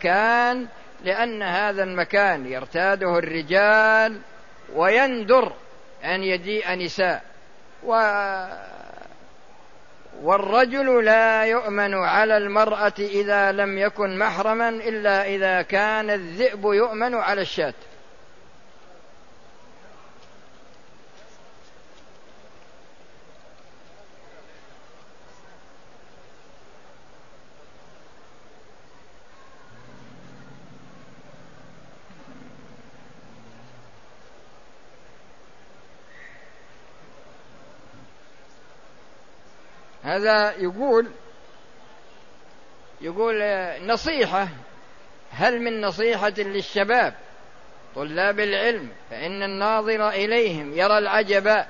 كان لأن هذا المكان يرتاده الرجال ويندر أن يجيء نساء. و والرجل لا يؤمن على المرأة إذا لم يكن محرما إلا إذا كان الذئب يؤمن على الشاة. هذا يقول يقول نصيحة. هل من نصيحة للشباب طلاب العلم؟ فإن الناظر إليهم يرى العجب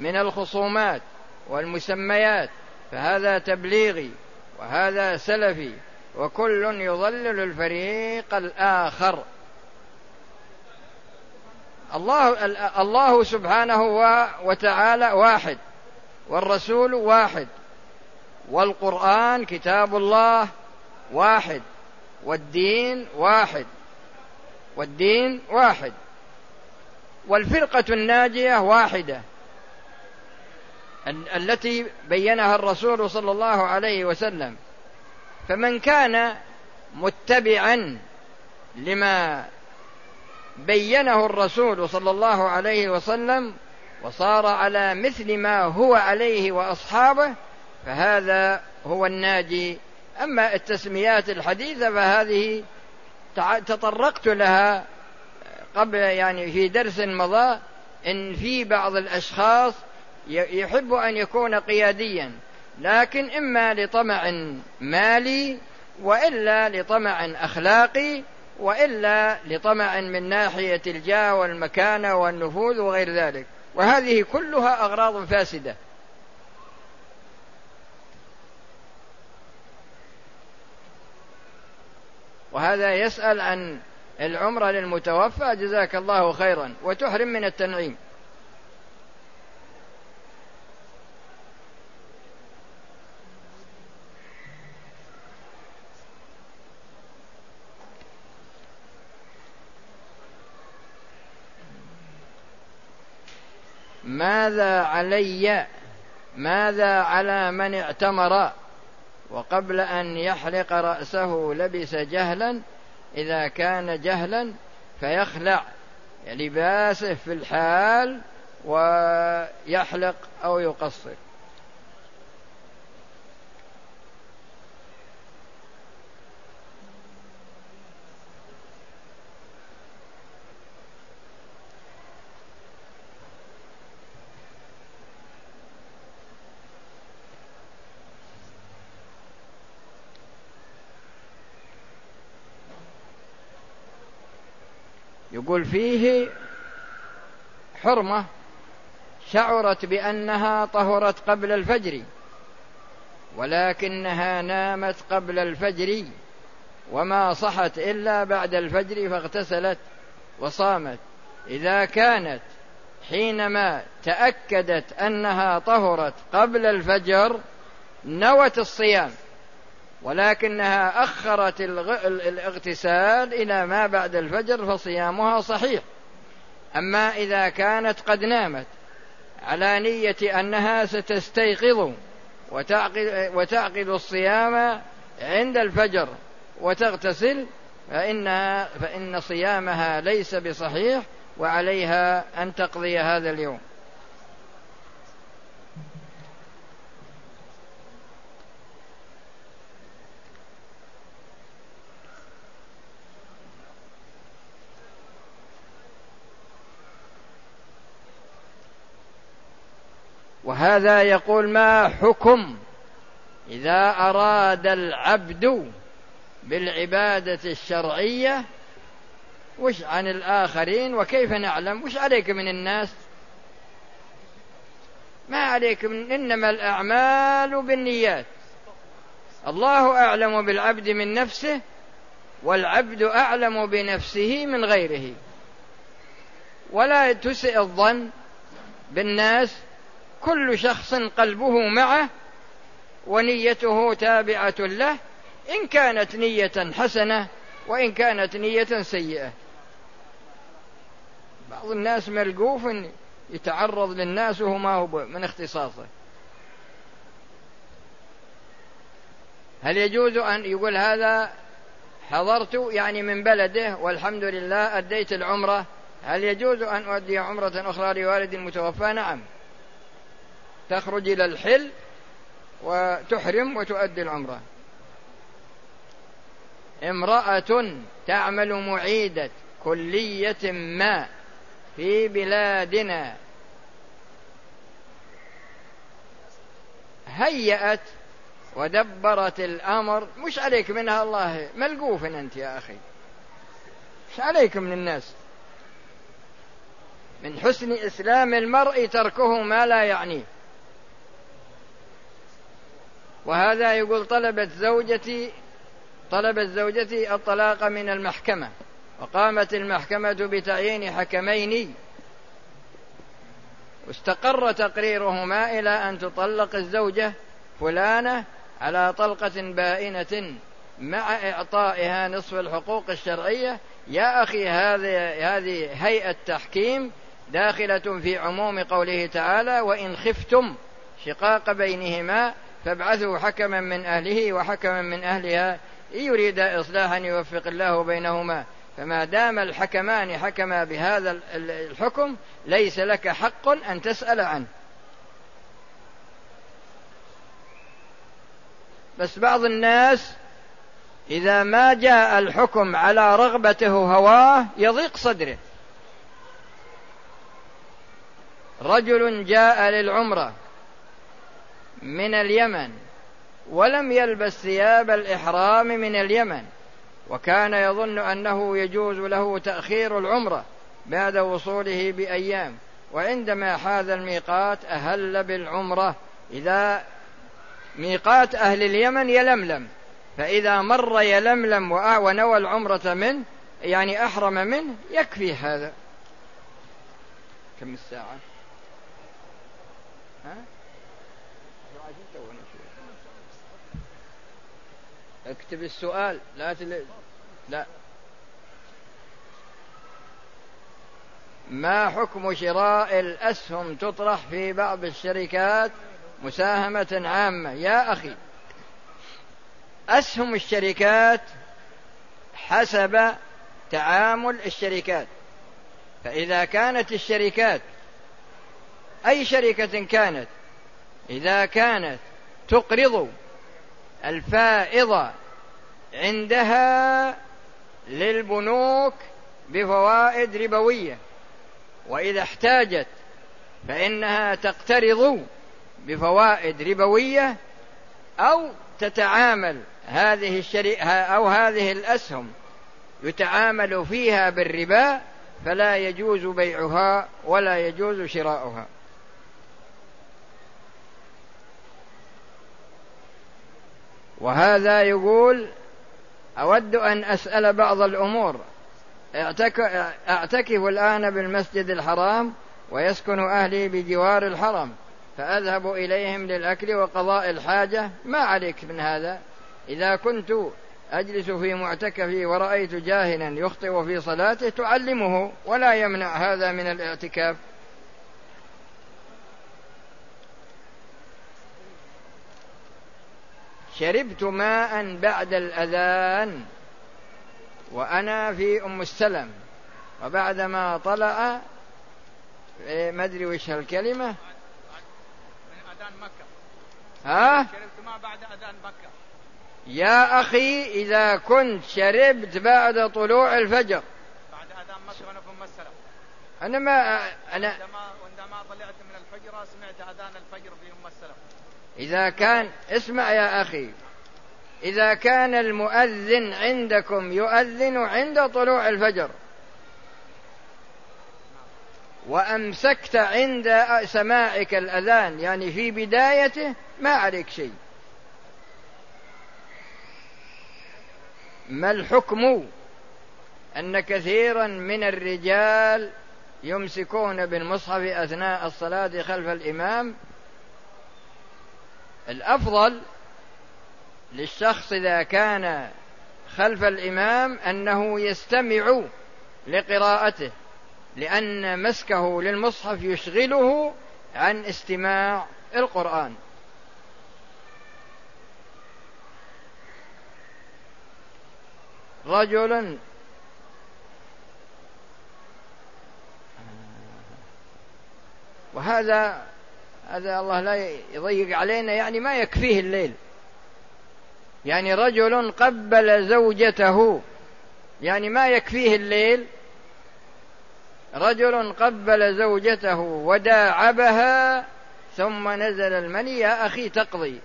من الخصومات والمسميات فهذا تبليغي وهذا سلفي وكل يضلل الفريق الآخر. الله الله سبحانه وتعالى واحد والرسول واحد. والقرآن كتاب الله واحد والدين واحد والدين واحد والفرقة الناجية واحدة التي بينها الرسول صلى الله عليه وسلم. فمن كان متبعا لما بينه الرسول صلى الله عليه وسلم وصار على مثل ما هو عليه وأصحابه فهذا هو الناجي. أما التسميات الحديثة فهذه تطرقت لها قبل يعني في درس مضى إن في بعض الأشخاص يحب أن يكون قياديا لكن إما لطمع مالي وإلا لطمع أخلاقي وإلا لطمع من ناحية الجاه والمكانة والنفوذ وغير ذلك. وهذه كلها أغراض فاسدة. وهذا يسأل عن العمرة للمتوفى جزاك الله خيرا وتحرم من التنعيم. ماذا علي؟ ماذا على من اعتمر؟ وقبل أن يحلق رأسه لبس جهلا إذا كان جهلا فيخلع لباسه في الحال ويحلق أو يقصر. يقول فيه حرمة شعرت بأنها طهرت قبل الفجر ولكنها نامت قبل الفجر وما صحت إلا بعد الفجر فاغتسلت وصامت. إذا كانت حينما تأكدت أنها طهرت قبل الفجر نوت الصيام. ولكنها أخرت الاغتسال إلى ما بعد الفجر فصيامها صحيح. أما إذا كانت قد نامت على نية أنها ستستيقظ وتعقد, وتعقد الصيام عند الفجر وتغتسل فإنها فإن صيامها ليس بصحيح وعليها أن تقضي هذا اليوم. وهذا يقول ما حكم إذا أراد العبد بالعبادة الشرعية؟ وش عن الآخرين؟ وكيف نعلم؟ وش عليك من الناس؟ ما عليك من إنما الأعمال بالنيات. الله أعلم بالعبد من نفسه والعبد أعلم بنفسه من غيره. ولا تسئ الظن بالناس كل شخص قلبه معه ونيته تابعة له إن كانت نية حسنة وإن كانت نية سيئة. بعض الناس ملقوف يتعرض للناس وهو ما هو من اختصاصه. هل يجوز أن يقول هذا حضرت يعني من بلده والحمد لله أديت العمرة؟ هل يجوز أن أؤدي عمرة أخرى لوالد المتوفى نعم. تخرج إلى الحل وتحرم وتؤدي العمرة. امرأة تعمل معيدة كلية ما في بلادنا. هيأت ودبرت الأمر. مش عليك منها الله ملقوف أنت يا أخي. مش عليك من الناس. من حسن إسلام المرء تركه ما لا يعنيه. وهذا يقول طلبت زوجتي طلبت زوجتي الطلاق من المحكمة وقامت المحكمة بتعيين حكمين. واستقر تقريرهما إلى أن تطلق الزوجة فلانة على طلقة بائنة مع إعطائها نصف الحقوق الشرعية. يا أخي هذه هذه هيئة تحكيم داخلة في عموم قوله تعالى وإن خفتم شقاق بينهما فابعثوا حكما من أهله وحكما من أهلها إن يريد إصلاحا يوفق الله بينهما. فما دام الحكمان حكما بهذا الحكم ليس لك حق أن تسأل عنه. بس بعض الناس إذا ما جاء الحكم على رغبته هواه يضيق صدره. رجل جاء للعمرة من اليمن ولم يلبس ثياب الإحرام من اليمن. وكان يظن أنه يجوز له تأخير العمرة بعد وصوله بأيام. وعندما حاز الميقات أهل بالعمرة. إذا ميقات أهل اليمن يلملم. فإذا مر يلملم ونوى العمرة منه يعني أحرم منه يكفي هذا. كم الساعة؟ ها؟ اكتب السؤال. لا تل... لا. ما حكم شراء الأسهم تطرح في بعض الشركات مساهمة عامة؟ يا أخي أسهم الشركات حسب تعامل الشركات. فإذا كانت الشركات أي شركة كانت إذا كانت تقرض الفائض عندها للبنوك بفوائد ربوية وإذا احتاجت فإنها تقترض بفوائد ربوية أو تتعامل هذه الشريعة أو هذه الأسهم يتعامل فيها بالربا فلا يجوز بيعها ولا يجوز شراؤها. وهذا يقول أود أن أسأل بعض الأمور. أعتكف الآن بالمسجد الحرام ويسكن أهلي بجوار الحرم فأذهب إليهم للأكل وقضاء الحاجة. ما عليك من هذا؟ إذا كنت أجلس في معتكفي ورأيت جاهلا يخطئ في صلاته تعلمه ولا يمنع هذا من الاعتكاف. شربت ماء بعد الأذان وأنا في أم السلم وبعدما طلع إيه، ما أدري وش هالكلمة. من أذان مكة ها؟ شربت ماء بعد أذان مكة يا أخي إذا كنت شربت بعد طلوع الفجر. بعد أذان مكة وأنا في أم السلم. أنا ما أنا عندما عندما طلعت من الحجرة سمعت أذان الفجر في إذا كان اسمع يا أخي إذا كان المؤذن عندكم يؤذن عند طلوع الفجر وأمسكت عند سماعك الأذان يعني في بدايته ما عليك شيء. ما الحكم؟ أن كثيرا من الرجال يمسكون بالمصحف أثناء الصلاة خلف الإمام الأفضل للشخص إذا كان خلف الإمام أنه يستمع لقراءته لأن مسكه للمصحف يشغله عن استماع القرآن. رجل وهذا هذا الله لا يضيق علينا يعني ما يكفيه الليل. يعني رجل قبل زوجته يعني ما يكفيه الليل. رجل قبل زوجته وداعبها ثم نزل المني يا أخي تقضي.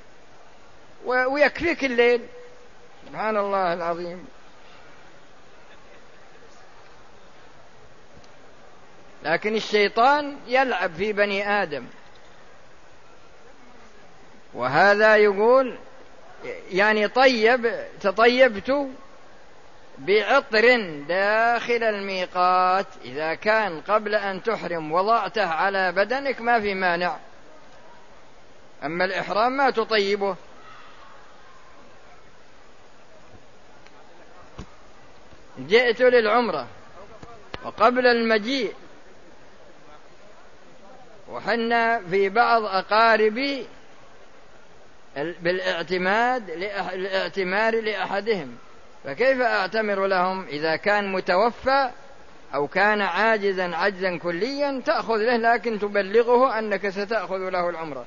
ويكفيك الليل. سبحان الله العظيم. لكن الشيطان يلعب في بني آدم. وهذا يقول يعني طيب تطيبت بعطر داخل الميقات إذا كان قبل أن تحرم وضعته على بدنك ما في مانع. أما الإحرام ما تطيبه. جئت للعمرة وقبل المجيء وحنا في بعض أقاربي بالاعتماد الاعتمار لأحدهم. فكيف أعتمر لهم؟ إذا كان متوفى أو كان عاجزا عجزا كليا تأخذ له لكن تبلغه أنك ستأخذ له العمرة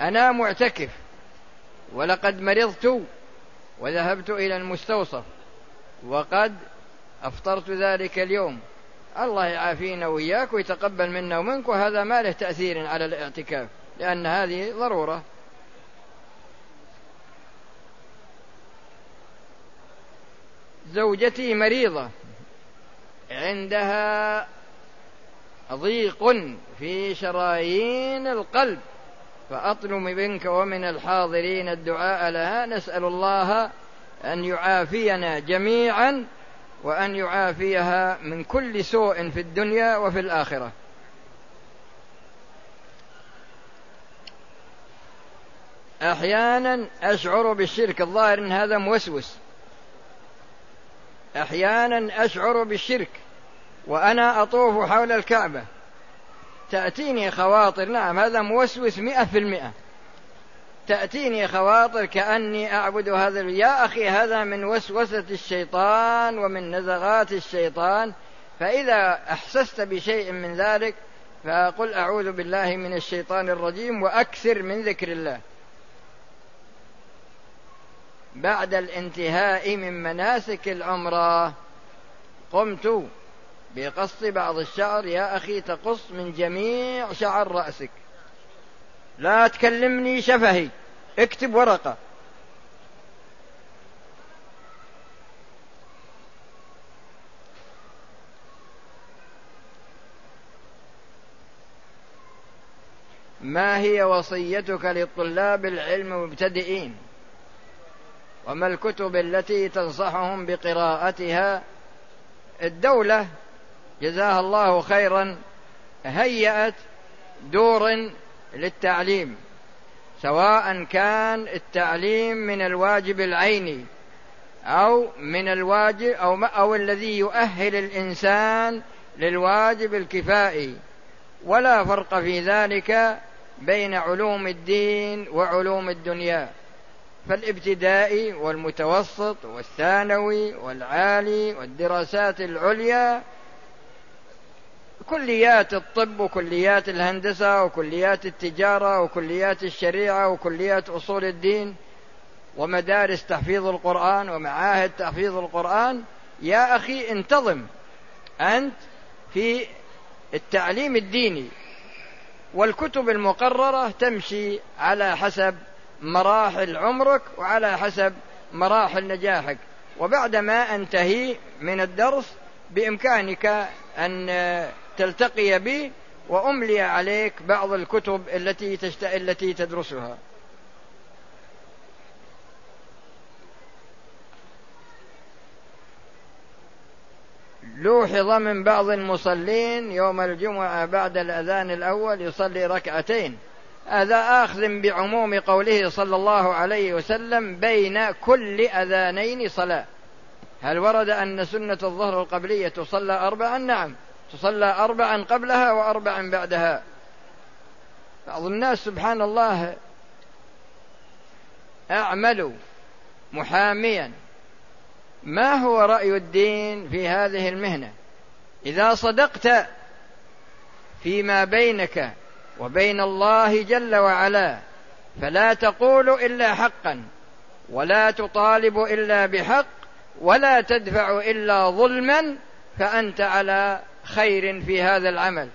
أنا معتكف ولقد مرضت وذهبت إلى المستوصف وقد أفطرت ذلك اليوم. الله يعافينا وإياك ويتقبل منا ومنك وهذا ما له تأثير على الاعتكاف لأن هذه ضرورة. زوجتي مريضة عندها ضيق في شرايين القلب فأطلب منك ومن الحاضرين الدعاء لها نسأل الله أن يعافينا جميعا. وأن يعافيها من كل سوء في الدنيا وفي الآخرة. أحيانا أشعر بالشرك. الظاهر أن هذا موسوس. أحيانا أشعر بالشرك وأنا أطوف حول الكعبة. تأتيني خواطر. نعم هذا موسوس مئة في المئة. تأتيني خواطر كأني أعبد هذا يا أخي هذا من وسوسة الشيطان ومن نزغات الشيطان. فإذا أحسست بشيء من ذلك فقل أعوذ بالله من الشيطان الرجيم وأكثر من ذكر الله. بعد الانتهاء من مناسك العمرة قمت بقص بعض الشعر يا أخي تقص من جميع شعر رأسك. لا تكلمني شفهي. اكتب ورقة. ما هي وصيتك للطلاب العلم المبتدئين وما الكتب التي تنصحهم بقراءتها؟ الدولة جزاها الله خيرا هيأت دور للتعليم سواء كان التعليم من الواجب العيني أو من الواجب أو أو الذي يؤهل الإنسان للواجب الكفائي ولا فرق في ذلك بين علوم الدين وعلوم الدنيا. فالابتدائي والمتوسط والثانوي والعالي والدراسات العليا كليات الطب وكليات الهندسة وكليات التجارة وكليات الشريعة وكليات أصول الدين ومدارس تحفيظ القرآن ومعاهد تحفيظ القرآن يا أخي انتظم. أنت في التعليم الديني والكتب المقررة تمشي على حسب مراحل عمرك وعلى حسب مراحل نجاحك. وبعدما أنتهي من الدرس بإمكانك أن تلتقي بي وأملي عليك بعض الكتب التي تشت... التي تدرسها. لوحظ من بعض المصلين يوم الجمعة بعد الأذان الأول يصلي ركعتين. هذا آخذ بعموم قوله صلى الله عليه وسلم بين كل أذانين صلاة. هل ورد أن سنة الظهر القبلية تصلى أربعا؟ نعم. تصلى أربعا قبلها وأربعا بعدها. بعض الناس سبحان الله أعملوا محاميا. ما هو رأي الدين في هذه المهنة؟ إذا صدقت فيما بينك وبين الله جل وعلا فلا تقول إلا حقا ولا تطالب إلا بحق ولا تدفع إلا ظلما فأنت على خير في هذا العمل.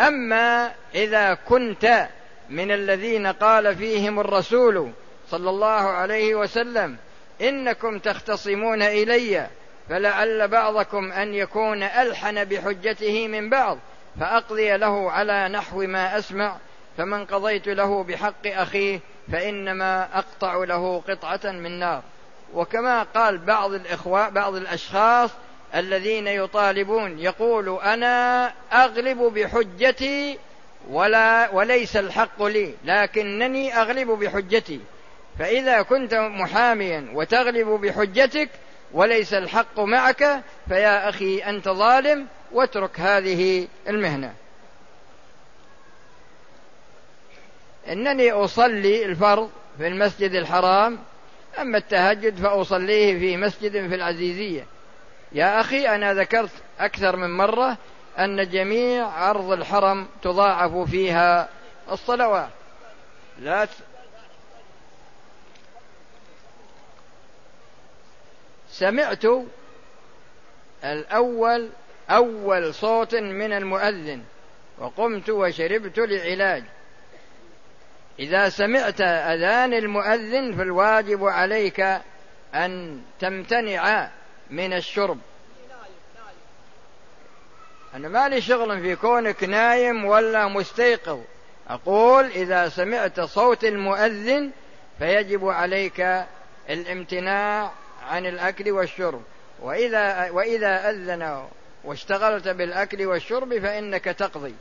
أما إذا كنت من الذين قال فيهم الرسول صلى الله عليه وسلم إنكم تختصمون إلي فلعل بعضكم أن يكون ألحن بحجته من بعض فأقضي له على نحو ما أسمع فمن قضيت له بحق أخيه فإنما أقطع له قطعة من نار. وكما قال بعض الإخوة بعض الأشخاص الذين يطالبون يقول أنا أغلب بحجتي ولا وليس الحق لي لكنني أغلب بحجتي. فإذا كنت محاميا وتغلب بحجتك وليس الحق معك فيا أخي أنت ظالم واترك هذه المهنة. إنني أصلي الفرض في المسجد الحرام أما التهجد فأصليه في مسجد في العزيزية. يا أخي أنا ذكرت أكثر من مرة أن جميع أرض الحرم تضاعف فيها الصلوات لا. سمعت الأول أول صوت من المؤذن وقمت وشربت لعلاج إذا سمعت أذان المؤذن فالواجب عليك أن تمتنع من الشرب. أنا ما لي شغل في كونك نايم ولا مستيقظ. أقول إذا سمعت صوت المؤذن فيجب عليك الامتناع عن الأكل والشرب. وإذا وإذا أذن واشتغلت بالأكل والشرب فإنك تقضي.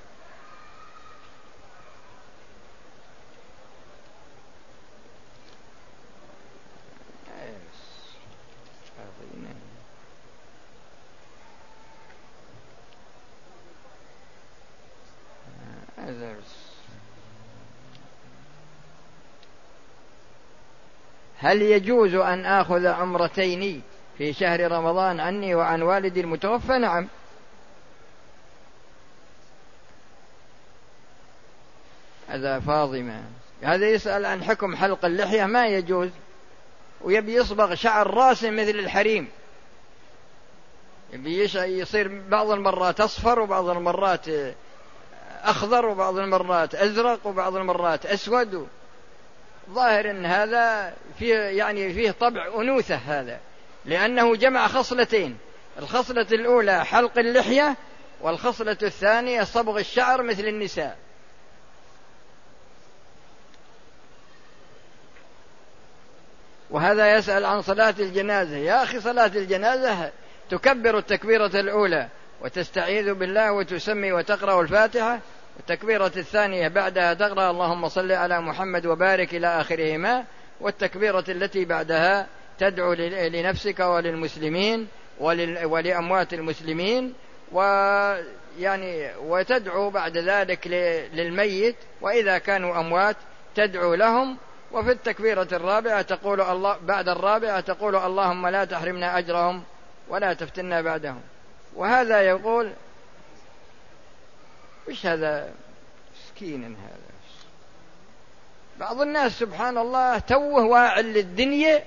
هل يجوز أن آخذ عمرتين في شهر رمضان عني وعن والدي المتوفى؟ نعم. هذا فاضمة هذا يسأل عن حكم حلق اللحية ما يجوز؟ ويبي يصبغ شعر راسه مثل الحريم. يبي يصير بعض المرات أصفر وبعض المرات أخضر وبعض المرات أزرق وبعض المرات أسود. ظاهر أن هذا فيه يعني فيه طبع أنوثة هذا لأنه جمع خصلتين الخصلة الأولى حلق اللحية والخصلة الثانية صبغ الشعر مثل النساء. وهذا يسأل عن صلاة الجنازة. يا أخي صلاة الجنازة تكبر التكبيرة الأولى وتستعيذ بالله وتسمي وتقرأ الفاتحة التكبيرة الثانية بعدها تقرأ اللهم صل على محمد وبارك إلى آخرهما والتكبيرة التي بعدها تدعو لنفسك وللمسلمين ولأموات المسلمين ويعني وتدعو بعد ذلك للميت وإذا كانوا أموات تدعو لهم. وفي التكبيرة الرابعة تقول الله بعد الرابعة تقول اللهم لا تحرمنا أجرهم ولا تفتنا بعدهم. وهذا يقول وش هذا مسكين هذا؟ بعض الناس سبحان الله توه واعل للدنيا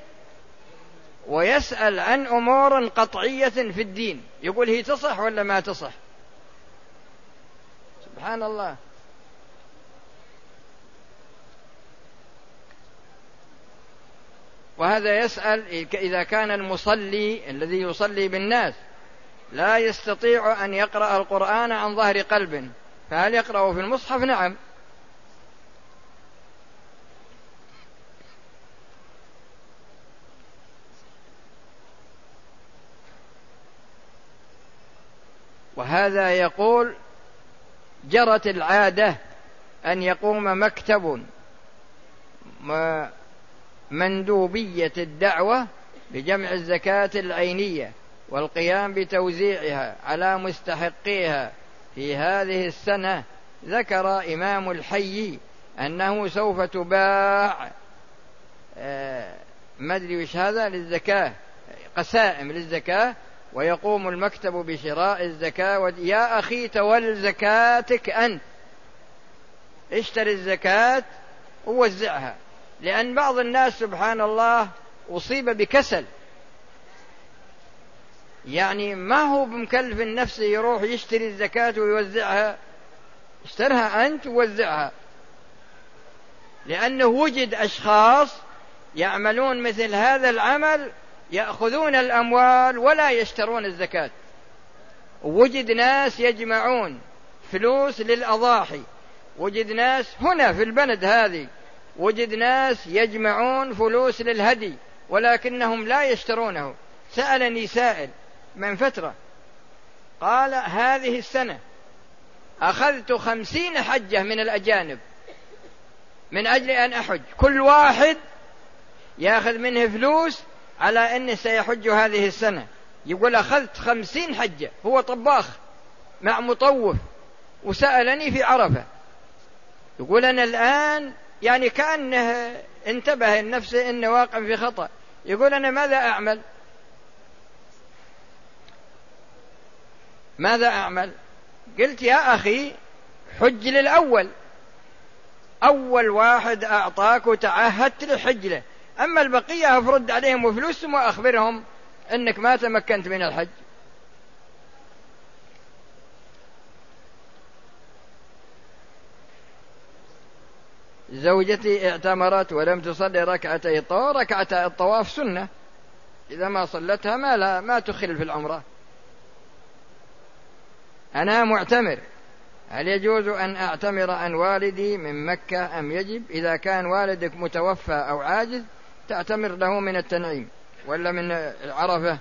ويسأل عن أمور قطعية في الدين. يقول هي تصح ولا ما تصح؟ سبحان الله. وهذا يسأل إذا كان المصلي الذي يصلي بالناس لا يستطيع أن يقرأ القرآن عن ظهر قلب. فهل يقرأ في المصحف؟ نعم. وهذا يقول جرت العادة أن يقوم مكتب مندوبية الدعوة بجمع الزكاة العينية والقيام بتوزيعها على مستحقيها في هذه السنة ذكر إمام الحي أنه سوف تباع آه، ما أدري وش هذا للزكاة قسائم للزكاة ويقوم المكتب بشراء الزكاة يا أخي تول زكاتك أنت. اشتري الزكاة ووزعها لأن بعض الناس سبحان الله أصيب بكسل. يعني ما هو بمكلف نفسه يروح يشتري الزكاة ويوزعها؟ اشترها أنت ووزعها. لأنه وجد أشخاص يعملون مثل هذا العمل يأخذون الأموال ولا يشترون الزكاة. وجد ناس يجمعون فلوس للأضاحي. وجد ناس هنا في البلد هذه وجد ناس يجمعون فلوس للهدي ولكنهم لا يشترونه. سألني سائل من فترة. قال هذه السنة أخذت خمسين حجة من الأجانب من أجل أن أحج. كل واحد يأخذ منه فلوس على أنه سيحج هذه السنة. يقول أخذت خمسين حجة. هو طباخ مع مطوف وسألني في عرفة. يقول أنا الآن يعني كأنه انتبه لنفسه أنه واقع في خطأ. يقول أنا ماذا أعمل؟ ماذا أعمل؟ قلت يا أخي حج للأول. أول واحد أعطاك وتعهدت للحج له أما البقية أفرد عليهم فلوسهم وأخبرهم أنك ما تمكنت من الحج. زوجتي اعتمرت ولم تصلي ركعتي الطواف ركعتي الطواف سنة. إذا ما صلتها ما لا ما تخل في العمرة. أنا معتمر. هل يجوز أن أعتمر عن والدي من مكة أم يجب؟ إذا كان والدك متوفى أو عاجز تعتمر له من التنعيم. ولا من عرفة؟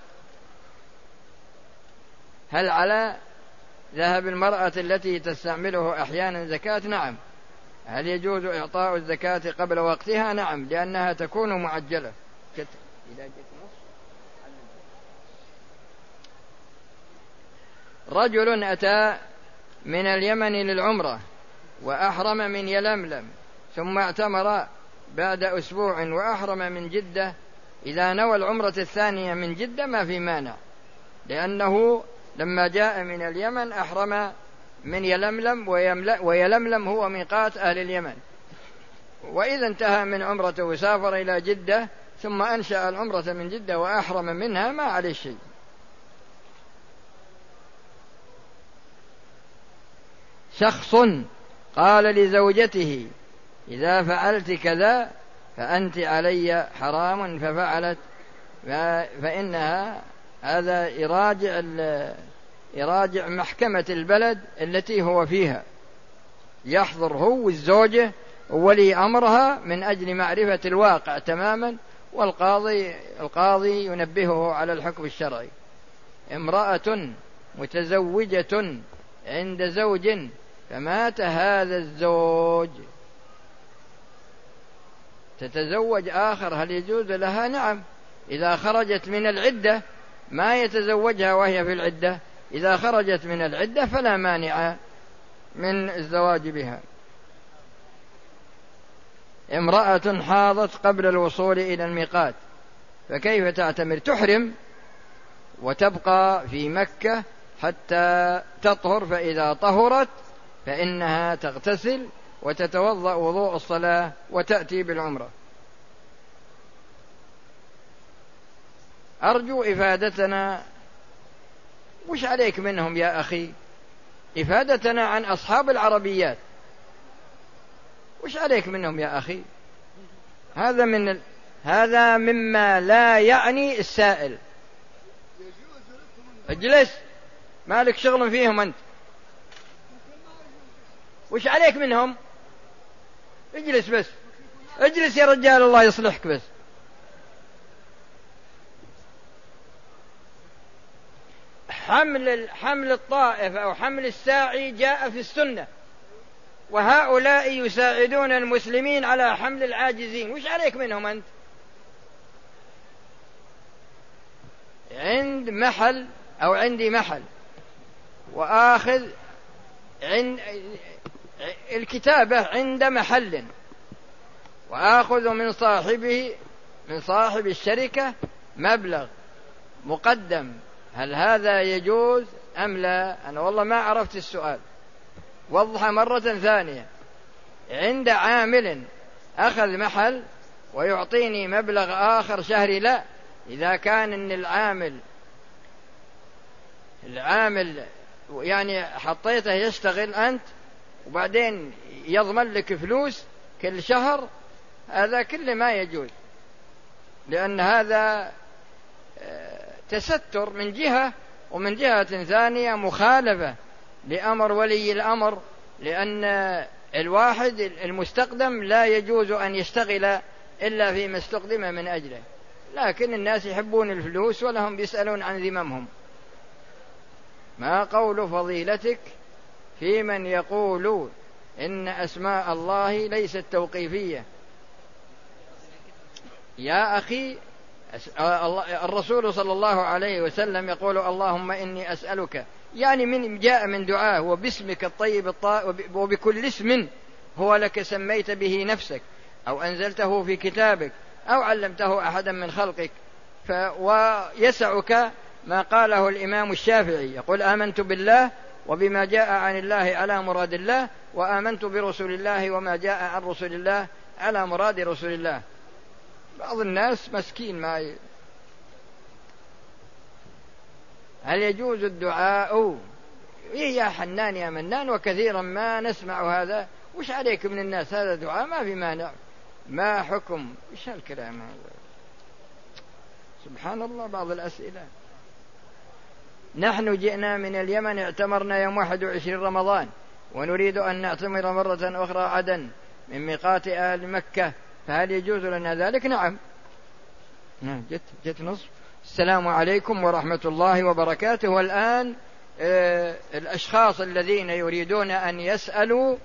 هل على ذهب المرأة التي تستعمله أحيانا زكاة؟ نعم. هل يجوز إعطاء الزكاة قبل وقتها؟ نعم لأنها تكون معجلة. رجل أتى من اليمن للعمرة وأحرم من يلملم ثم اعتمر بعد أسبوع وأحرم من جدة إذا نوى العمرة الثانية من جدة ما في مانع لأنه لما جاء من اليمن أحرم من يلملم ويلملم هو ميقات أهل اليمن. وإذا انتهى من عمرته وسافر إلى جدة ثم أنشأ العمرة من جدة وأحرم منها ما عليه شيء. شخص قال لزوجته إذا فعلت كذا فأنت علي حرام ففعلت فإنها هذا يراجع يراجع محكمة البلد التي هو فيها. يحضر هو والزوجة وولي أمرها من أجل معرفة الواقع تماما والقاضي القاضي ينبهه على الحكم الشرعي. امرأة متزوجة عند زوج فمات هذا الزوج. تتزوج آخر هل يجوز لها؟ نعم. إذا خرجت من العدة ما يتزوجها وهي في العدة. إذا خرجت من العدة فلا مانع من الزواج بها. امرأة حاضت قبل الوصول إلى الميقات فكيف تعتمر؟ تحرم وتبقى في مكة حتى تطهر فإذا طهرت فإنها تغتسل وتتوضأ وضوء الصلاة وتأتي بالعمرة. أرجو إفادتنا. وش عليك منهم يا أخي؟ إفادتنا عن أصحاب العربيات. وش عليك منهم يا أخي؟ هذا من ال... هذا مما لا يعني السائل. اجلس. مالك شغل فيهم أنت؟ وش عليك منهم؟ اجلس بس. اجلس يا رجال الله يصلحك بس. حمل حمل الطائف أو حمل الساعي جاء في السنة. وهؤلاء يساعدون المسلمين على حمل العاجزين. وش عليك منهم أنت؟ عند محل أو عندي محل. وآخذ عند الكتابة عند محل وآخذ من صاحبه من صاحب الشركة مبلغ مقدم. هل هذا يجوز أم لا؟ أنا والله ما عرفت السؤال. وضح مرة ثانية. عند عامل أخذ محل ويعطيني مبلغ آخر شهري لا. إذا كان إن العامل العامل يعني حطيته يشتغل أنت وبعدين يضمن لك فلوس كل شهر هذا كله ما يجوز. لأن هذا آه، تستر من جهة ومن جهة ثانية مخالفة لأمر ولي الأمر لأن الواحد المستقدم لا يجوز أن يشتغل إلا فيما استقدم من أجله. لكن الناس يحبون الفلوس ولهم بيسألون عن ذممهم. ما قول فضيلتك؟ في من يقول إن أسماء الله ليست توقيفية. يا أخي الرسول صلى الله عليه وسلم يقول اللهم إني أسألك. يعني من جاء من دعاه وباسمك الطيب الطا وبكل اسم هو لك سميت به نفسك أو أنزلته في كتابك أو علمته أحدا من خلقك. ويسعك ما قاله الإمام الشافعي يقول آمنت بالله وبما جاء عن الله على مراد الله وآمنت برسول الله وما جاء عن رسول الله على مراد رسول الله. بعض الناس مسكين ما ي... هل يجوز الدعاء؟ إيه يا حنان يا منان وكثيرا ما نسمع هذا. وش عليك من الناس؟ هذا دعاء ما في مانع. ما حكم؟ إيش هالكلام هذا؟ سبحان الله بعض الأسئلة. نحن جئنا من اليمن اعتمرنا يوم 21 رمضان ونريد أن نعتمر مرة أخرى عدن من ميقات أهل مكة. فهل يجوز لنا ذلك؟ نعم. نعم جت جت نصف. السلام عليكم ورحمة الله وبركاته. والآن آه الأشخاص الذين يريدون أن يسألوا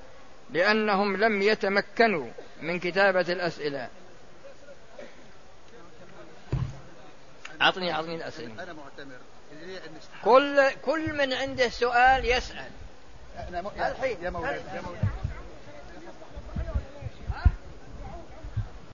لأنهم لم يتمكنوا من كتابة الأسئلة. أعطني أعطني الأسئلة. أنا معتمر. كل كل من عنده سؤال يسأل. الحين يا مولاي